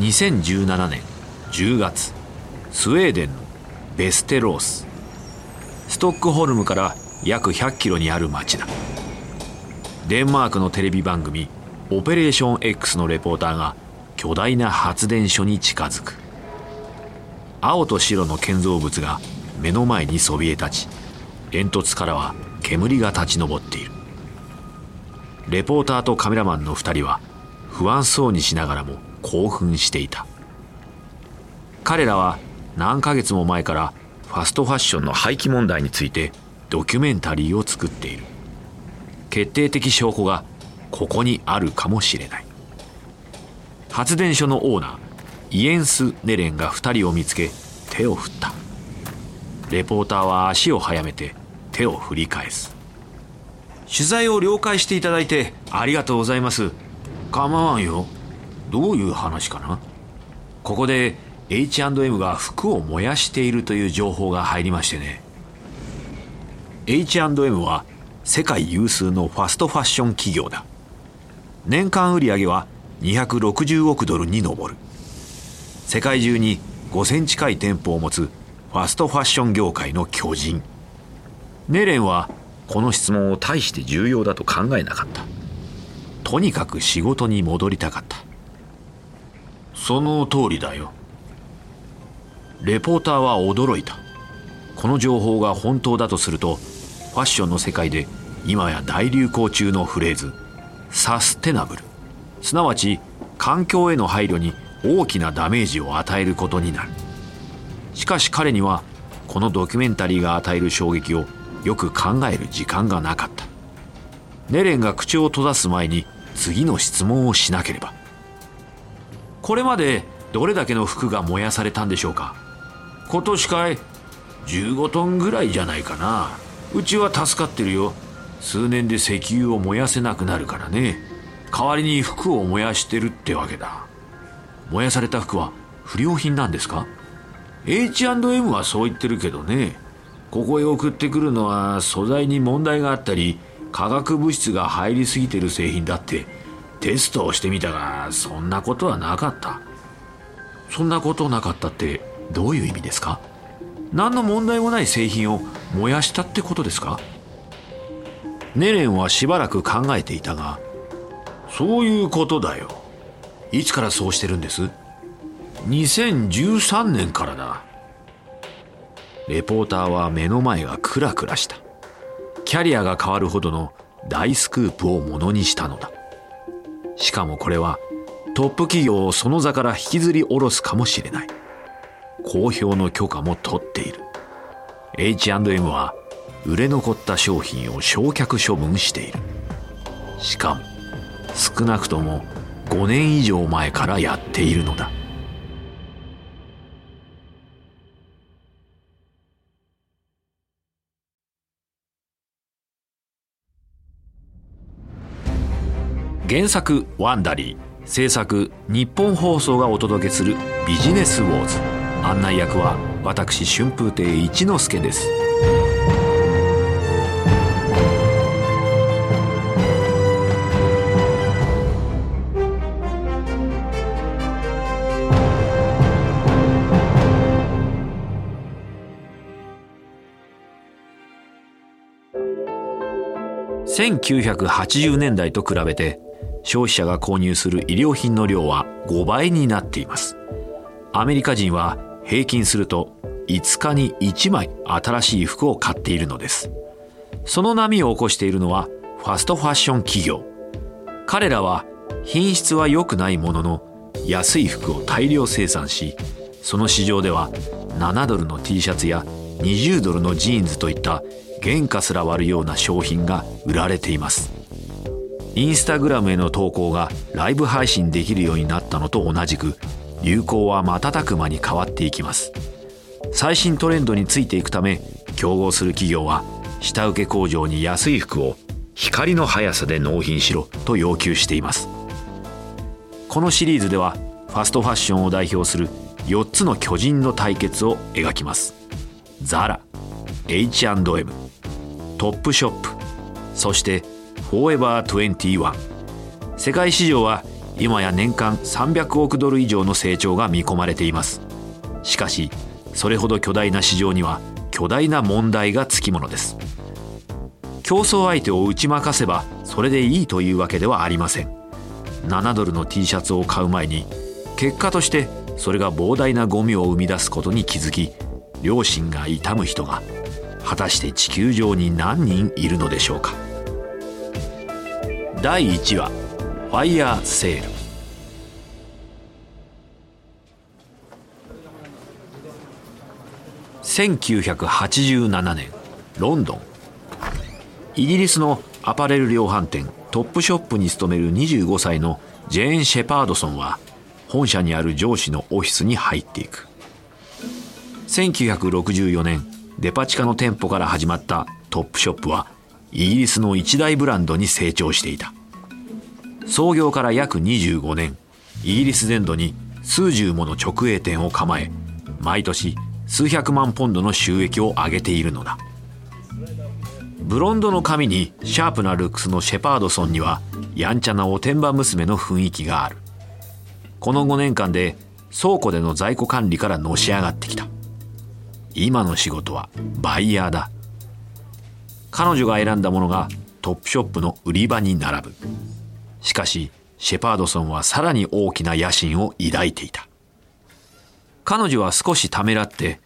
2017年10月スウェーデンのベステロース。ストックホルムから約100キロにある町だ。デンマークのテレビ番組「オペレーション X」のレポーターが巨大な発電所に近づく。青と白の建造物が目の前にそびえ立ち煙突からは煙が立ち上っている。レポーターとカメラマンの2人は不安そうにしながらも興奮していた。彼らは何ヶ月も前からファストファッションの廃棄問題についてドキュメンタリーを作っている。決定的証拠がここにあるかもしれない。発電所のオーナーイエンス・ネレンが2人を見つけ手を振った。レポーターは足を速めて手を振り返す。取材を了解していただいてありがとうございます。構わんよ。どういう話かな？ここで H&M が服を燃やしているという情報が入りましてね。H&M は世界有数のファストファッション企業だ。年間売上は260億ドルに上る。世界中に5000近い店舗を持つファストファッション業界の巨人。ネレンはこの質問を大して重要だと考えなかった。とにかく仕事に戻りたかった。その通りだよ。レポーターは驚いた。この情報が本当だとするとファッションの世界で今や大流行中のフレーズサステナブル。すなわち環境への配慮に大きなダメージを与えることになる。しかし彼にはこのドキュメンタリーが与える衝撃をよく考える時間がなかった。ネレンが口を閉ざす前に次の質問をしなければ。これまでどれだけの服が燃やされたんでしょうか？今年かい15トンぐらいじゃないかな。うちは助かってるよ。数年で石油を燃やせなくなるからね。代わりに服を燃やしてるってわけだ。燃やされた服は不良品なんですか？H&M はそう言ってるけどね。ここへ送ってくるのは素材に問題があったり化学物質が入りすぎてる製品だってテストをしてみたがそんなことはなかった。そんなことなかったってどういう意味ですか？何の問題もない製品を燃やしたってことですか？ネレンはしばらく考えていたがそういうことだよ。いつからそうしてるんです？2013年からだ。レポーターは目の前がクラクラした。キャリアが変わるほどの大スクープをものにしたのだ。しかもこれはトップ企業をその座から引きずり下ろすかもしれない。公表の許可も取っている。H&M は売れ残った商品を焼却処分している。しかも少なくとも5年以上前からやっているのだ。原作ワンダリー。制作日本放送がお届けするビジネスウォーズ。案内役は私春風亭一之輔です。1980年代と比べて消費者が購入する医療品の量は5倍になっています。アメリカ人は平均すると5日に1枚新しい服を買っているのです。その波を起こしているのはファストファッション企業。彼らは品質は良くないものの安い服を大量生産しその市場では7ドルの T シャツや20ドルのジーンズといった原価すら割るような商品が売られています。インスタグラムへの投稿がライブ配信できるようになったのと同じく流行は瞬く間に変わっていきます。最新トレンドについていくため競合する企業は下請け工場に安い服を光の速さで納品しろと要求しています。このシリーズではファストファッションを代表する4つの巨人の対決を描きます。ザラ H&M トップショップそしてフォーエバー21世界市場は今や年間300億ドル以上の成長が見込まれています。しかしそれほど巨大な市場には巨大な問題がつきものです。競争相手を打ち負かせばそれでいいというわけではありません。7ドルの T シャツを買う前に結果としてそれが膨大なゴミを生み出すことに気づき良心が痛む人が果たして地球上に何人いるのでしょうか。第1話ファイヤーセール1987年ロンドン。イギリスのアパレル量販店トップショップに勤める25歳のジェーン・シェパードソンは本社にある上司のオフィスに入っていく。1964年デパ地下の店舗から始まったトップショップはイギリスの一大ブランドに成長していた。創業から約25年イギリス全土に数十もの直営店を構え毎年数百万ポンドの収益を上げているのだ。ブロンドの髪にシャープなルックスのシェパードソンにはやんちゃなおてんば娘の雰囲気がある。この5年間で倉庫での在庫管理からのし上がってきた。今の仕事はバイヤーだ。彼女が選んだものがトップショップの売り場に並ぶ。しかしシェパードソンはさらに大きな野心を抱いていた。彼女は少しためらって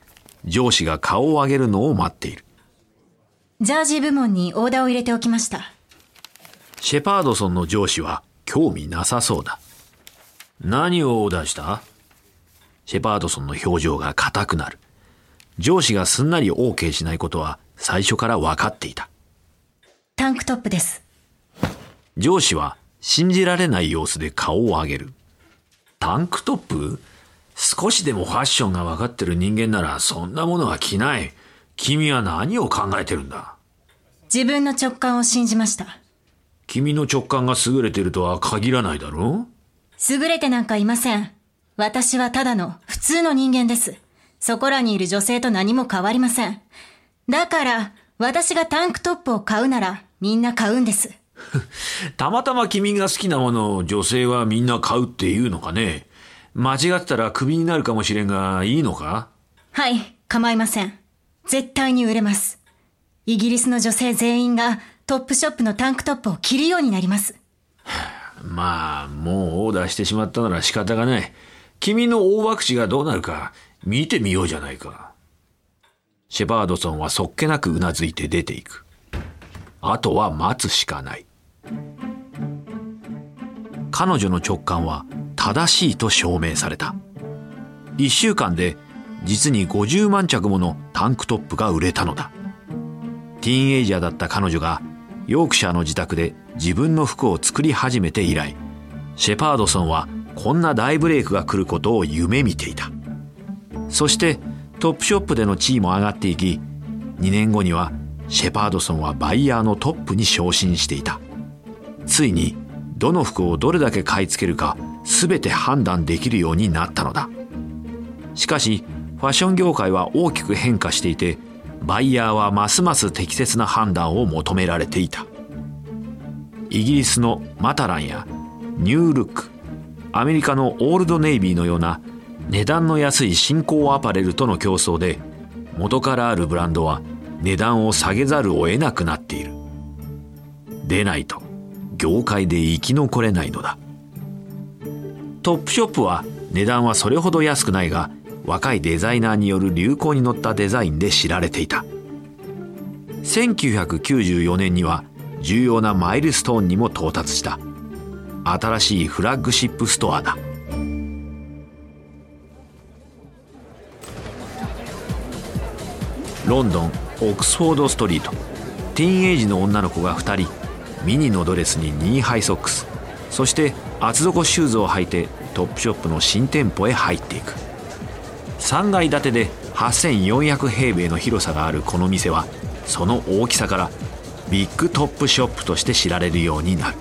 上司が顔を上げるのを待っている。ジャージー部門にオーダーを入れておきました。シェパードソンの上司は興味なさそうだ。何をオーダーした？シェパードソンの表情が硬くなる。上司がすんなり OK しないことは最初から分かっていた。タンクトップです。上司は信じられない様子で顔を上げる。タンクトップ？少しでもファッションが分かってる人間ならそんなものは着ない。君は何を考えてるんだ？自分の直感を信じました。君の直感が優れてるとは限らないだろ優れてなんかいません。私はただの普通の人間です。そこらにいる女性と何も変わりません。だから、私がタンクトップを買うなら、みんな買うんです。たまたま君が好きなものを女性はみんな買うっていうのかね。間違ったらクビになるかもしれんが、いいのか？はい、構いません。絶対に売れます。イギリスの女性全員がトップショップのタンクトップを着るようになります。まあ、もうオーダーしてしまったなら仕方がない。君の大博打がどうなるか、見てみようじゃないか。シェパードソンはそっけなくうなずいて出ていく。あとは待つしかない。彼女の直感は正しいと証明された。一週間で実に50万着ものタンクトップが売れたのだ。ティーンエイジャーだった彼女がヨークシャーの自宅で自分の服を作り始めて以来、シェパードソンはこんな大ブレイクが来ることを夢見ていた。そしてトップショップでの地位も上がっていき2年後にはシェパードソンはバイヤーのトップに昇進していた。ついにどの服をどれだけ買い付けるか全て判断できるようになったのだ。しかしファッション業界は大きく変化していてバイヤーはますます適切な判断を求められていた。イギリスのマタランやニュールックアメリカのオールドネイビーのような値段の安い新興アパレルとの競争で元からあるブランドは値段を下げざるを得なくなっている。でないと業界で生き残れないのだ。トップショップは値段はそれほど安くないが若いデザイナーによる流行に乗ったデザインで知られていた。1994年には重要なマイルストーンにも到達した。新しいフラッグシップストアだ。ロンドンオックスフォードストリート。ティーンエイジの女の子が2人ミニのドレスにニーハイソックス。そして厚底シューズを履いてトップショップの新店舗へ入っていく。3階建てで8400平米の広さがあるこの店はその大きさからビッグトップショップとして知られるようになる。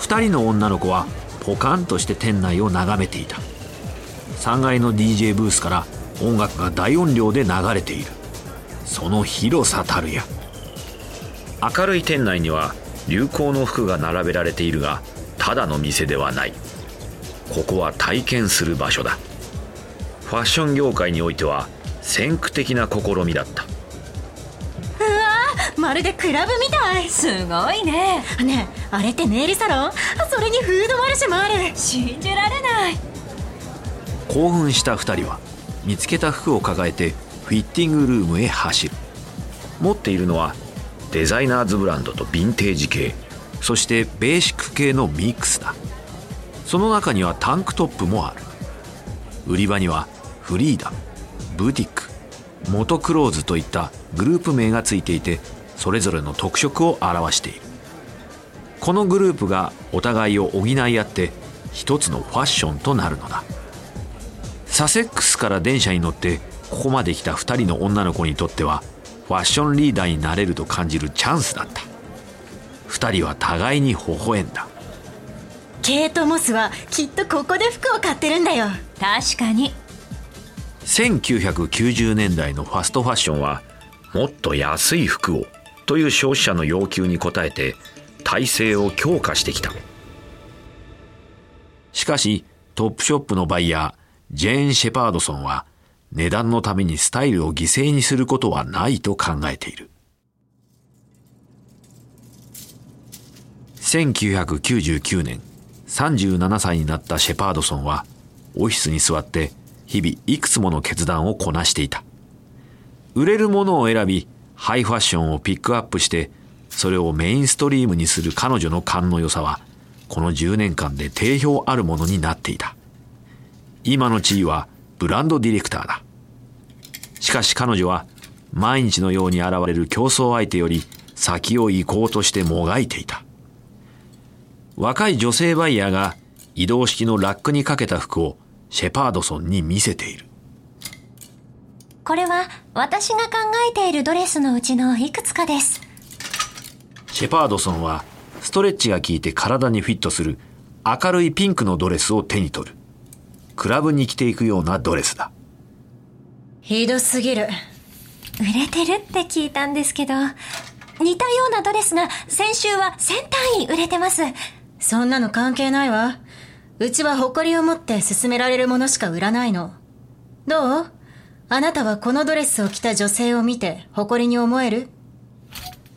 2人の女の子はポカンとして店内を眺めていた。3階の DJ ブースから音楽が大音量で流れている。その広さたるや。明るい店内には流行の服が並べられているがただの店ではない。ここは体験する場所だ。ファッション業界においては先駆的な試みだった。うわまるでクラブみたい。すごいね。ねえあれってネイルサロン？それにフードマルシェもある。信じられない。興奮した2人は見つけた服を抱えてフィッティングルームへ走る。持っているのはデザイナーズブランドとヴィンテージ系そしてベーシック系のミックスだ。その中にはタンクトップもある。売り場にはフリーダブティックモトクローズといったグループ名がついていてそれぞれの特色を表している。このグループがお互いを補い合って一つのファッションとなるのだ。サセックスから電車に乗ってここまで来た2人の女の子にとってはファッションリーダーになれると感じるチャンスだった。2人は互いに微笑んだ。ケイト・モスはきっとここで服を買ってるんだよ。確かに。1990年代のファストファッションはもっと安い服をという消費者の要求に応えて体制を強化してきた。しかしトップショップのバイヤージェーン・シェパードソンは値段のためにスタイルを犠牲にすることはないと考えている。1999年37歳になったシェパードソンはオフィスに座って日々いくつもの決断をこなしていた。売れるものを選びハイファッションをピックアップしてそれをメインストリームにする彼女の勘の良さはこの10年間で定評あるものになっていた。今の地位はブランドディレクターだ。しかし彼女は毎日のように現れる競争相手より先を行こうとしてもがいていた。若い女性バイヤーが移動式のラックにかけた服をシェパードソンに見せている。これは私が考えているドレスのうちのいくつかです。シェパードソンはストレッチが効いて体にフィットする明るいピンクのドレスを手に取るクラブに着ていくようなドレスだ。ひどすぎる。売れてるって聞いたんですけど似たようなドレスが先週は1000単位売れてます。そんなの関係ないわ。うちは誇りを持って勧められるものしか売らないの。どう？あなたはこのドレスを着た女性を見て誇りに思える？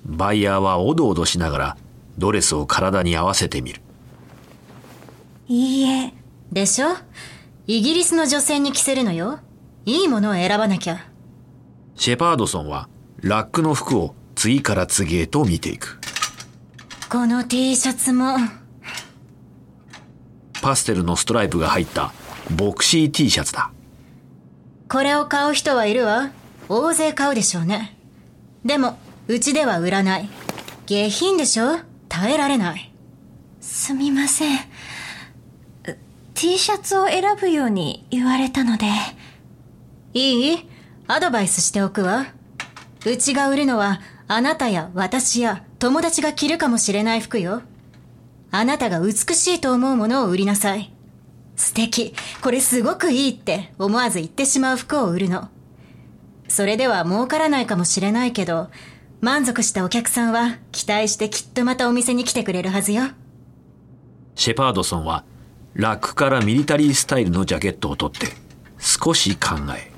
バイヤーはおどおどしながらドレスを体に合わせてみる。いいえ。でしょ？イギリスの女性に着せるのよ。いいものを選ばなきゃ。シェパードソンはラックの服を次から次へと見ていく。この T シャツも。パステルのストライプが入ったボクシー T シャツだ。これを買う人はいるわ。大勢買うでしょうね。でもうちでは売らない。下品でしょ？耐えられない。すみません T シャツを選ぶように言われたので。いい？アドバイスしておくわ。うちが売るのはあなたや私や友達が着るかもしれない服よ。あなたが美しいと思うものを売りなさい。素敵。これすごくいいって思わず言ってしまう服を売るの。それでは儲からないかもしれないけど満足したお客さんは期待してきっとまたお店に来てくれるはずよ。シェパードソンはラックからミリタリースタイルのジャケットを取って少し考え。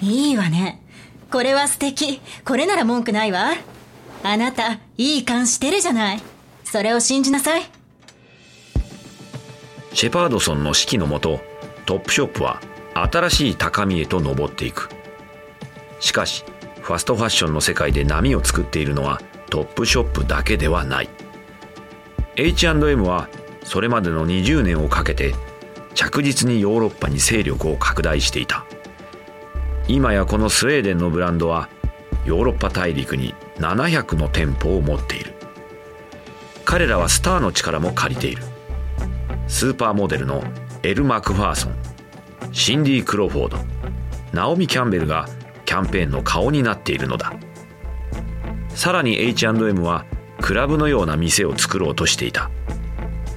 いいわね。これは素敵。これなら文句ないわ。あなたいい感してるじゃない。それを信じなさい。シェパードソンの指揮のもとトップショップは新しい高みへと登っていく。しかしファストファッションの世界で波を作っているのはトップショップだけではない。H&M はそれまでの20年をかけて着実にヨーロッパに勢力を拡大していた。今やこのスウェーデンのブランドはヨーロッパ大陸に700の店舗を持っている。彼らはスターの力も借りている。スーパーモデルのエル・マクファーソンシンディ・クロフォードナオミ・キャンベルがキャンペーンの顔になっているのだ。さらに H&M はクラブのような店を作ろうとしていた。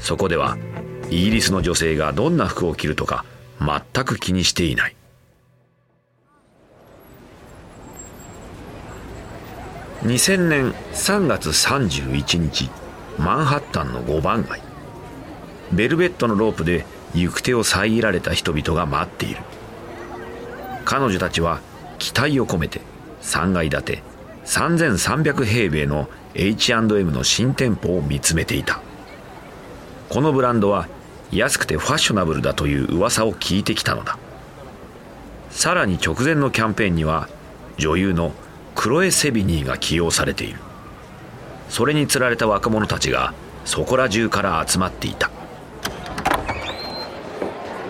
そこではイギリスの女性がどんな服を着るとか全く気にしていない。2000年3月31日マンハッタンの5番街。ベルベットのロープで行く手を遮られた人々が待っている。彼女たちは期待を込めて3階建て3300平米の H&M の新店舗を見つめていた。このブランドは安くてファッショナブルだという噂を聞いてきたのだ。さらに直前のキャンペーンには女優のクロエ・セビニーが起用されている。それにつられた若者たちがそこら中から集まっていた。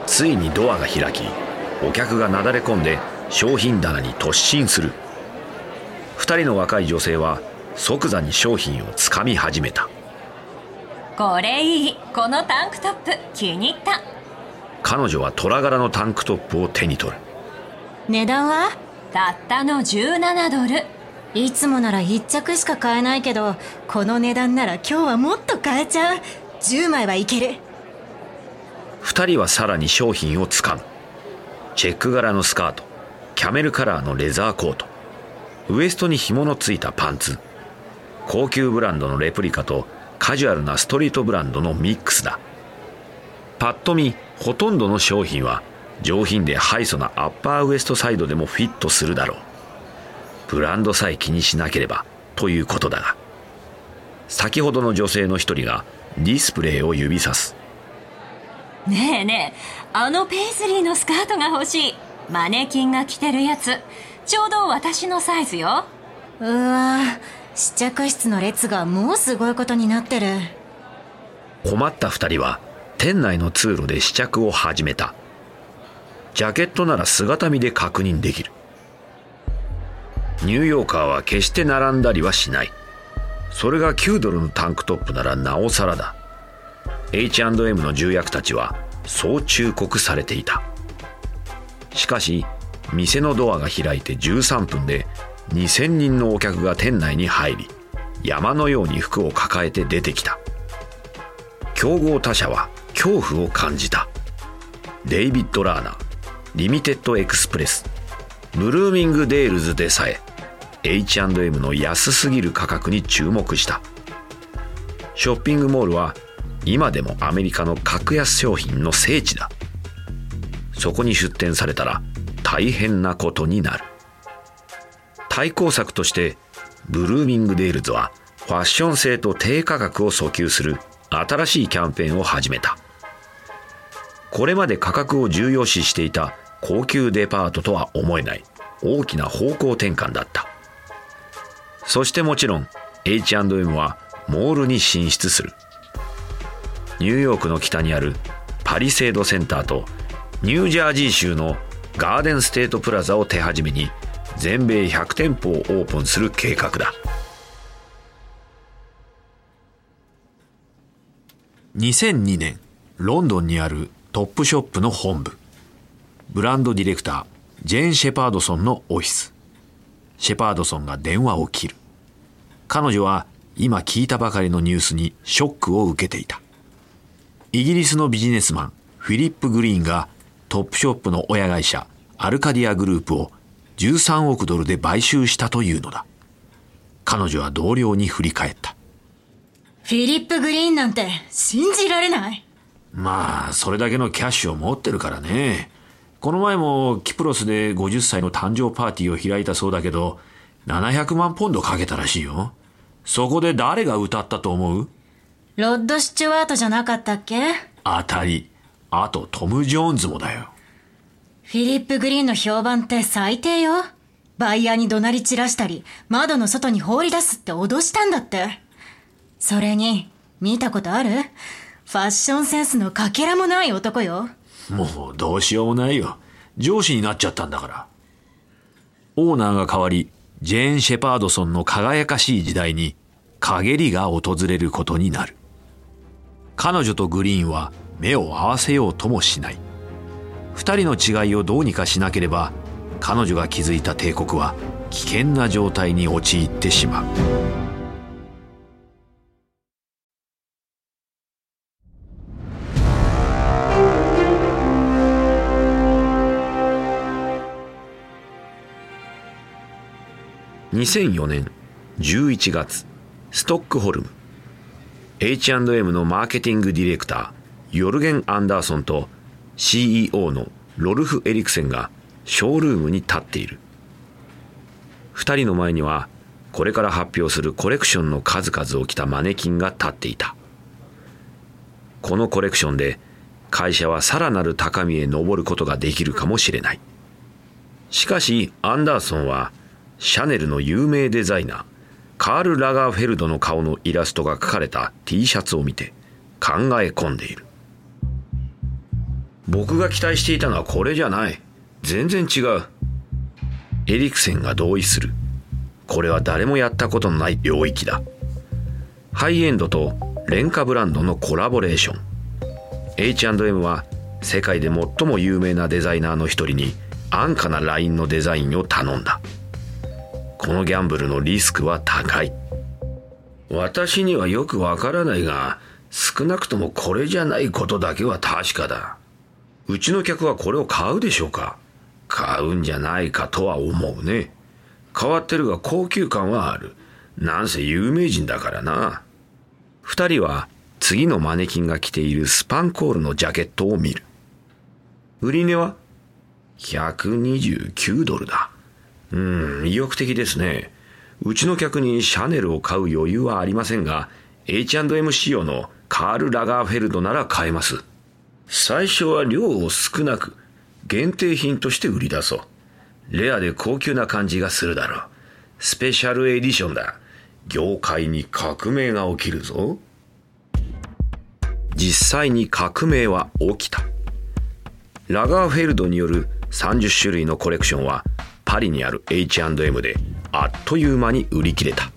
ついにドアが開きお客がなだれ込んで商品棚に突進する。2人の若い女性は即座に商品をつかみ始めた。これいい。このタンクトップ気に入った。彼女は虎柄のタンクトップを手に取る。値段はたったの17ドル。いつもなら1着しか買えないけどこの値段なら今日はもっと買えちゃう。10枚はいける。2人はさらに商品をつかむ。チェック柄のスカート。キャメルカラーのレザーコート。ウエストに紐のついたパンツ。高級ブランドのレプリカとカジュアルなストリートブランドのミックスだ。パッと見ほとんどの商品は上品でハイソなアッパーウエストサイドでもフィットするだろう。ブランドさえ気にしなければということだが。先ほどの女性の一人がディスプレイを指さす。ねえねえあのペイズリーのスカートが欲しい。マネキンが着てるやつ。ちょうど私のサイズよ。うわ試着室の列がもうすごいことになってる。困った2人は店内の通路で試着を始めた。ジャケットなら姿見で確認できる。ニューヨーカーは決して並んだりはしない。それが9ドルのタンクトップならなおさらだ。H&M の重役たちはそう忠告されていた。しかし店のドアが開いて13分で2000人のお客が店内に入り山のように服を抱えて出てきた。競合他社は恐怖を感じた。デイビッド・ラーナリミテッド・エクスプレスブルーミング・デールズでさえ H&M の安すぎる価格に注目した。ショッピングモールは今でもアメリカの格安商品の聖地だ。そこに出店されたら大変なことになる。対抗策としてブルーミングデールズはファッション性と低価格を訴求する新しいキャンペーンを始めた。これまで価格を重要視していた高級デパートとは思えない大きな方向転換だった。そしてもちろん H&M はモールに進出する。ニューヨークの北にあるパリセードセンターとニュージャージー州のガーデンステートプラザを手始めに全米100店舗をオープンする計画だ。2002年ロンドンにあるトップショップの本部。ブランドディレクタージェーン・シェパードソンのオフィス。シェパードソンが電話を切る。彼女は今聞いたばかりのニュースにショックを受けていた。イギリスのビジネスマンフィリップ・グリーンがトップショップの親会社アルカディアグループを13億ドルで買収したというのだ。彼女は同僚に振り返った。フィリップ・グリーンなんて信じられない。まあそれだけのキャッシュを持ってるからね。この前もキプロスで50歳の誕生パーティーを開いたそうだけど700万ポンドかけたらしいよ。そこで誰が歌ったと思う？ロッド・スチュワートじゃなかったっけ？当たり。あとトム・ジョーンズもだよフィリップ・グリーンの評判って最低よ。バイヤーに怒鳴り散らしたり、窓の外に放り出すって脅したんだって。それに、見たことある？ファッションセンスのかけらもない男よ。もうどうしようもないよ。上司になっちゃったんだから。オーナーが変わり、ジェーン・シェパードソンの輝かしい時代に陰りが訪れることになる。彼女とグリーンは目を合わせようともしない。二人の違いをどうにかしなければ彼女が築いた帝国は危険な状態に陥ってしまう。2004年11月ストックホルム。H&M のマーケティングディレクターヨルゲン・アンダーソンと CEO のロルフ・エリクセンがショールームに立っている。2人の前にはこれから発表するコレクションの数々を着たマネキンが立っていた。このコレクションで会社はさらなる高みへ登ることができるかもしれない。しかしアンダーソンはシャネルの有名デザイナーカール・ラガーフェルドの顔のイラストが描かれた T シャツを見て考え込んでいる。僕が期待していたのはこれじゃない。全然違う。エリクセンが同意する。これは誰もやったことのない領域だ。ハイエンドと廉価ブランドのコラボレーション。H&M は世界で最も有名なデザイナーの一人に安価なラインのデザインを頼んだ。このギャンブルのリスクは高い。私にはよくわからないが少なくともこれじゃないことだけは確かだ。うちの客はこれを買うでしょうか？買うんじゃないかとは思うね。変わってるが高級感はある。なんせ有名人だからな。二人は次のマネキンが着ているスパンコールのジャケットを見る。売値は129ドルだ。うん、意欲的ですね。うちの客にシャネルを買う余裕はありませんが、H&M 仕様のカール・ラガーフェルドなら買えます。最初は量を少なく、限定品として売り出そう。レアで高級な感じがするだろう。スペシャルエディションだ。業界に革命が起きるぞ。実際に革命は起きた。ラガーフェルドによる30種類のコレクションはパリにある H&M であっという間に売り切れた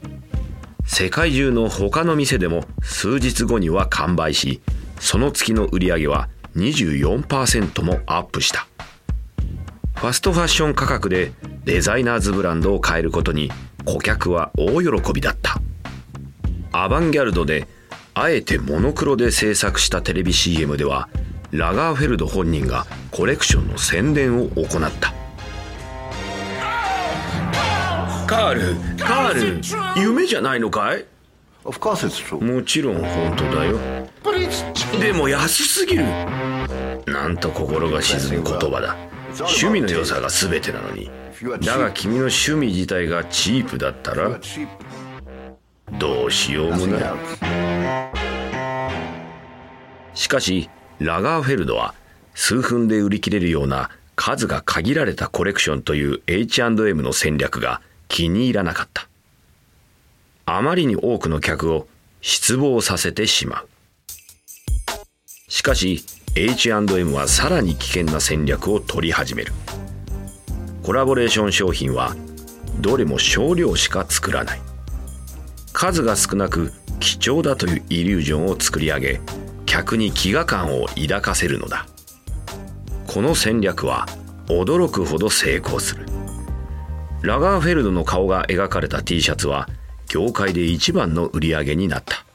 世界中の他の店でも数日後には完売しその月の売り上げは24%もアップした。ファストファッション価格でデザイナーズブランドを買えることに顧客は大喜びだった。アバンギャルドであえてモノクロで制作したテレビ CM ではラガーフェルド本人がコレクションの宣伝を行った。カールカール夢じゃないのかい？もちろん本当だよでも安すぎるなんと心が沈む言葉だ趣味の良さが全てなのにだが君の趣味自体がチープだったらどうしようもないしかしラガーフェルドは数分で売り切れるような数が限られたコレクションという H&M の戦略が気に入らなかった。あまりに多くの客を失望させてしまう。しかし H&M はさらに危険な戦略を取り始める。コラボレーション商品はどれも少量しか作らない。数が少なく貴重だというイリュージョンを作り上げ客に飢餓感を抱かせるのだこの戦略は驚くほど成功するラガーフェルドの顔が描かれた T シャツは業界で一番の売り上げになった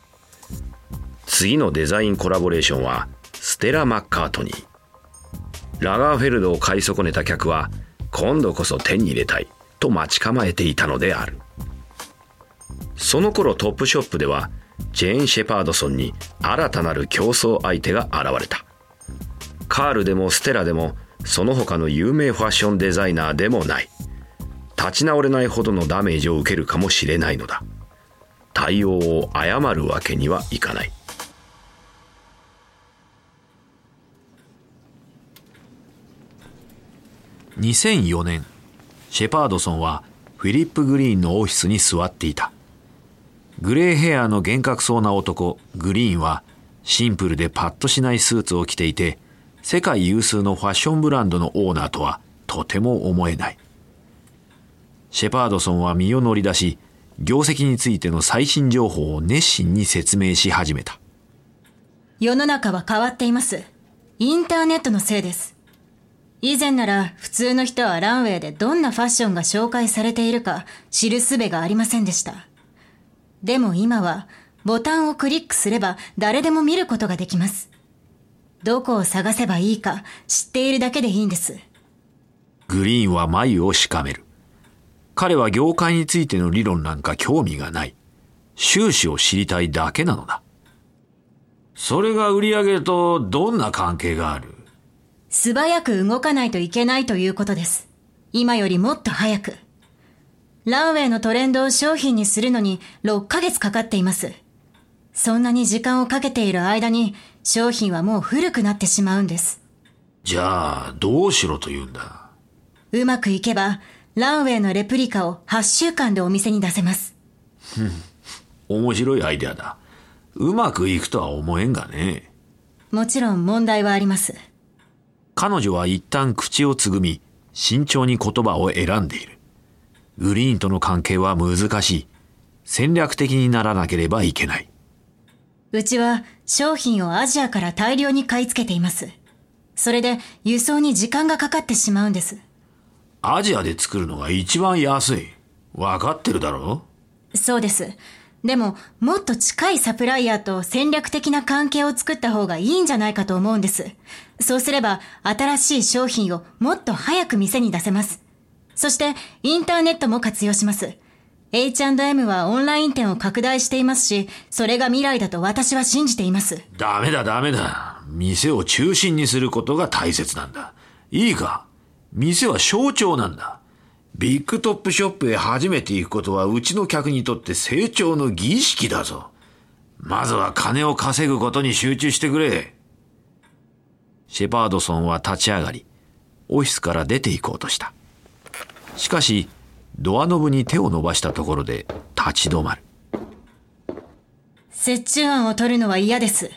次のデザインコラボレーションはステラ・マッカートニー。ラガーフェルドを買い損ねた客は今度こそ手に入れたいと待ち構えていたのである。その頃トップショップではジェーン・シェパードソンに新たなる競争相手が現れた。カールでもステラでもその他の有名ファッションデザイナーでもない。立ち直れないほどのダメージを受けるかもしれないのだ。対応を誤るわけにはいかない。2004年シェパードソンはフィリップ・グリーンのオフィスに座っていたグレーヘアの厳格そうな男グリーンはシンプルでパッとしないスーツを着ていて世界有数のファッションブランドのオーナーとはとても思えないシェパードソンは身を乗り出し、業績についての最新情報を熱心に説明し始めた。世の中は変わっています。インターネットのせいです。以前なら普通の人はランウェイでどんなファッションが紹介されているか知るすべがありませんでした。でも今はボタンをクリックすれば誰でも見ることができます。どこを探せばいいか知っているだけでいいんです。グリーンは眉をしかめる。彼は業界についての理論なんか興味がない。収支を知りたいだけなのだ。それが売り上げとどんな関係がある？素早く動かないといけないということです。今よりもっと早く。ランウェイのトレンドを商品にするのに6ヶ月かかっています。そんなに時間をかけている間に商品はもう古くなってしまうんです。じゃあ、どうしろと言うんだ？うまくいけば、ランウェイのレプリカを8週間でお店に出せます。ふん、面白いアイデアだ。うまくいくとは思えんがね。もちろん問題はあります。彼女は一旦口をつぐみ、慎重に言葉を選んでいる。グリーンとの関係は難しい。戦略的にならなければいけない。うちは商品をアジアから大量に買い付けています。それで輸送に時間がかかってしまうんです。アジアで作るのが一番安い。わかってるだろそうです。でも、もっと近いサプライヤーと戦略的な関係を作った方がいいんじゃないかと思うんです。そうすれば、新しい商品をもっと早く店に出せます。そして、インターネットも活用します。H&M はオンライン店を拡大していますし、それが未来だと私は信じています。ダメだダメだ。店を中心にすることが大切なんだ。いいか？店は象徴なんだ。ビッグトップショップへ初めて行くことはうちの客にとって成長の儀式だぞ。まずは金を稼ぐことに集中してくれ。シェパードソンは立ち上がり、オフィスから出て行こうとした。しかし、ドアノブに手を伸ばしたところで立ち止まる。折衷案を取るのは嫌です。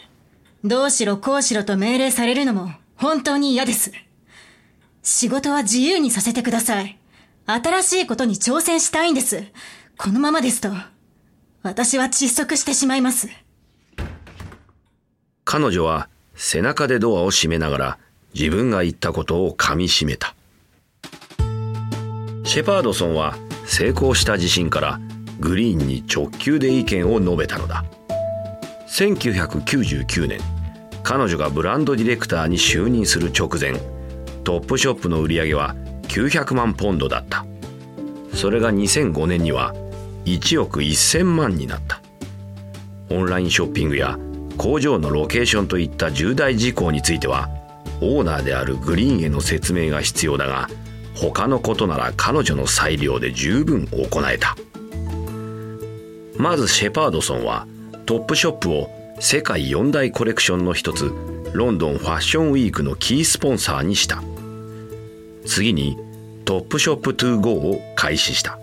どうしろこうしろと命令されるのも本当に嫌です。仕事は自由にさせてください。新しいことに挑戦したいんです。このままですと、私は窒息してしまいます。彼女は背中でドアを閉めながら自分が言ったことを噛み締めた。シェパードソンは成功した自信からグリーンに直球で意見を述べたのだ。1999年、彼女がブランドディレクターに就任する直前、トップショップの売り上げは900万ポンドだった。それが2005年には1億1000万になった。オンラインショッピングや工場のロケーションといった重大事項についてはオーナーであるグリーンへの説明が必要だが他のことなら彼女の裁量で十分行えた。まずシェパードソンはトップショップを世界四大コレクションの一つロンドンファッションウィークのキースポンサーにした。次に Topshop To Go を開始した。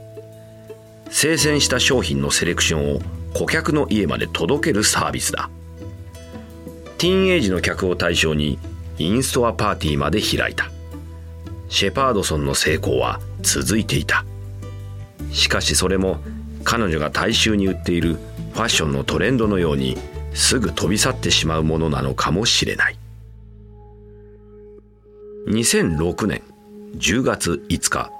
精選した商品のセレクションを顧客の家まで届けるサービスだ。ティーンエイジの客を対象にインストアパーティーまで開いた。シェパードソンの成功は続いていた。しかしそれも彼女が大衆に売っているファッションのトレンドのようにすぐ飛び去ってしまうものなのかもしれない。2006年。10月5日。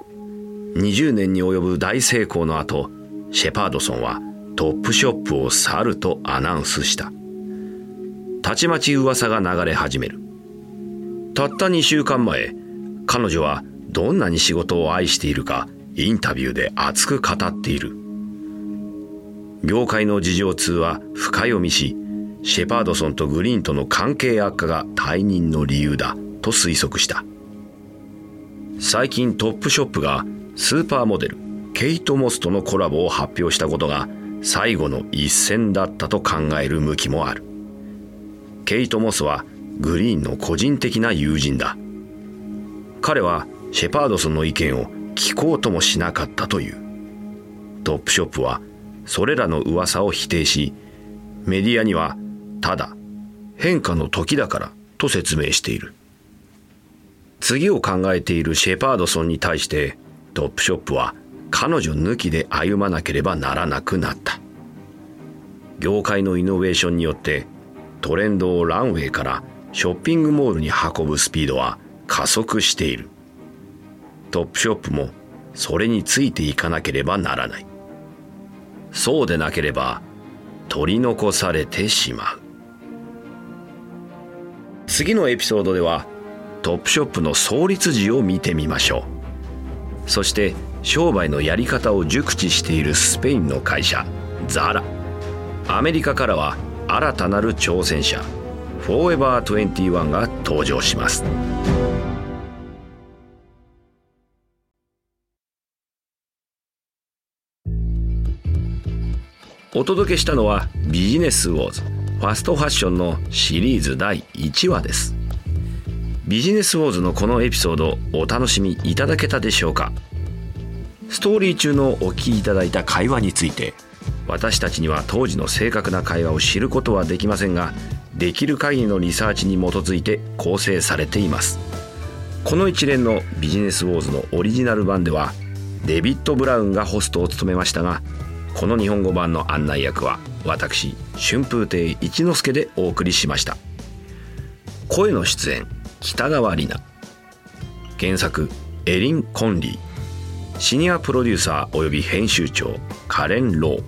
20年に及ぶ大成功の後シェパードソンはトップショップを去るとアナウンスした。たちまち噂が流れ始める。たった2週間前彼女はどんなに仕事を愛しているかインタビューで熱く語っている。業界の事情通は深読みしシェパードソンとグリーンとの関係悪化が退任の理由だと推測した。最近トップショップがスーパーモデルケイト・モスとのコラボを発表したことが最後の一戦だったと考える向きもある。ケイト・モスはグリーンの個人的な友人だ。彼はシェパードソンの意見を聞こうともしなかったという。トップショップはそれらの噂を否定しメディアにはただ変化の時だからと説明している。次を考えているシェパードソンに対してトップショップは彼女抜きで歩まなければならなくなった。業界のイノベーションによってトレンドをランウェイからショッピングモールに運ぶスピードは加速している。トップショップもそれについていかなければならない。そうでなければ取り残されてしまう。次のエピソードではトップショップの創立時を見てみましょう。そして商売のやり方を熟知しているスペインの会社ザラ。アメリカからは新たなる挑戦者フォーエバー21が登場します。お届けしたのはビジネスウォーズファストファッションのシリーズ第1話です。ビジネスウォーズのこのエピソードお楽しみいただけたでしょうか？ストーリー中のお聞きいただいた会話について私たちには当時の正確な会話を知ることはできませんができる限りのリサーチに基づいて構成されています。この一連のビジネスウォーズのオリジナル版ではデビッド・ブラウンがホストを務めましたがこの日本語版の案内役は私春風亭一之輔でお送りしました。声の出演北川里奈。原作エリン・コンリー。シニアプロデューサー及び編集長カレン・ロー。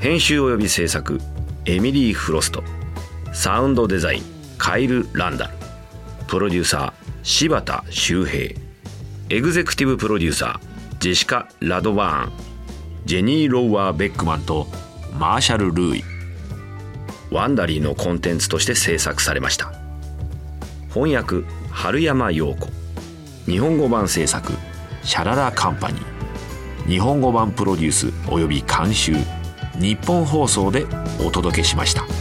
編集及び制作エミリー・フロスト。サウンドデザインカイル・ランダル。プロデューサー柴田修平。エグゼクティブプロデューサージェシカ・ラドバーン。ジェニー・ローワー・ベックマンとマーシャル・ルーイ。ワンダリーのコンテンツとして制作されました。翻訳春山陽子。日本語版制作シャララカンパニー。日本語版プロデュースおよび監修。日本放送でお届けしました。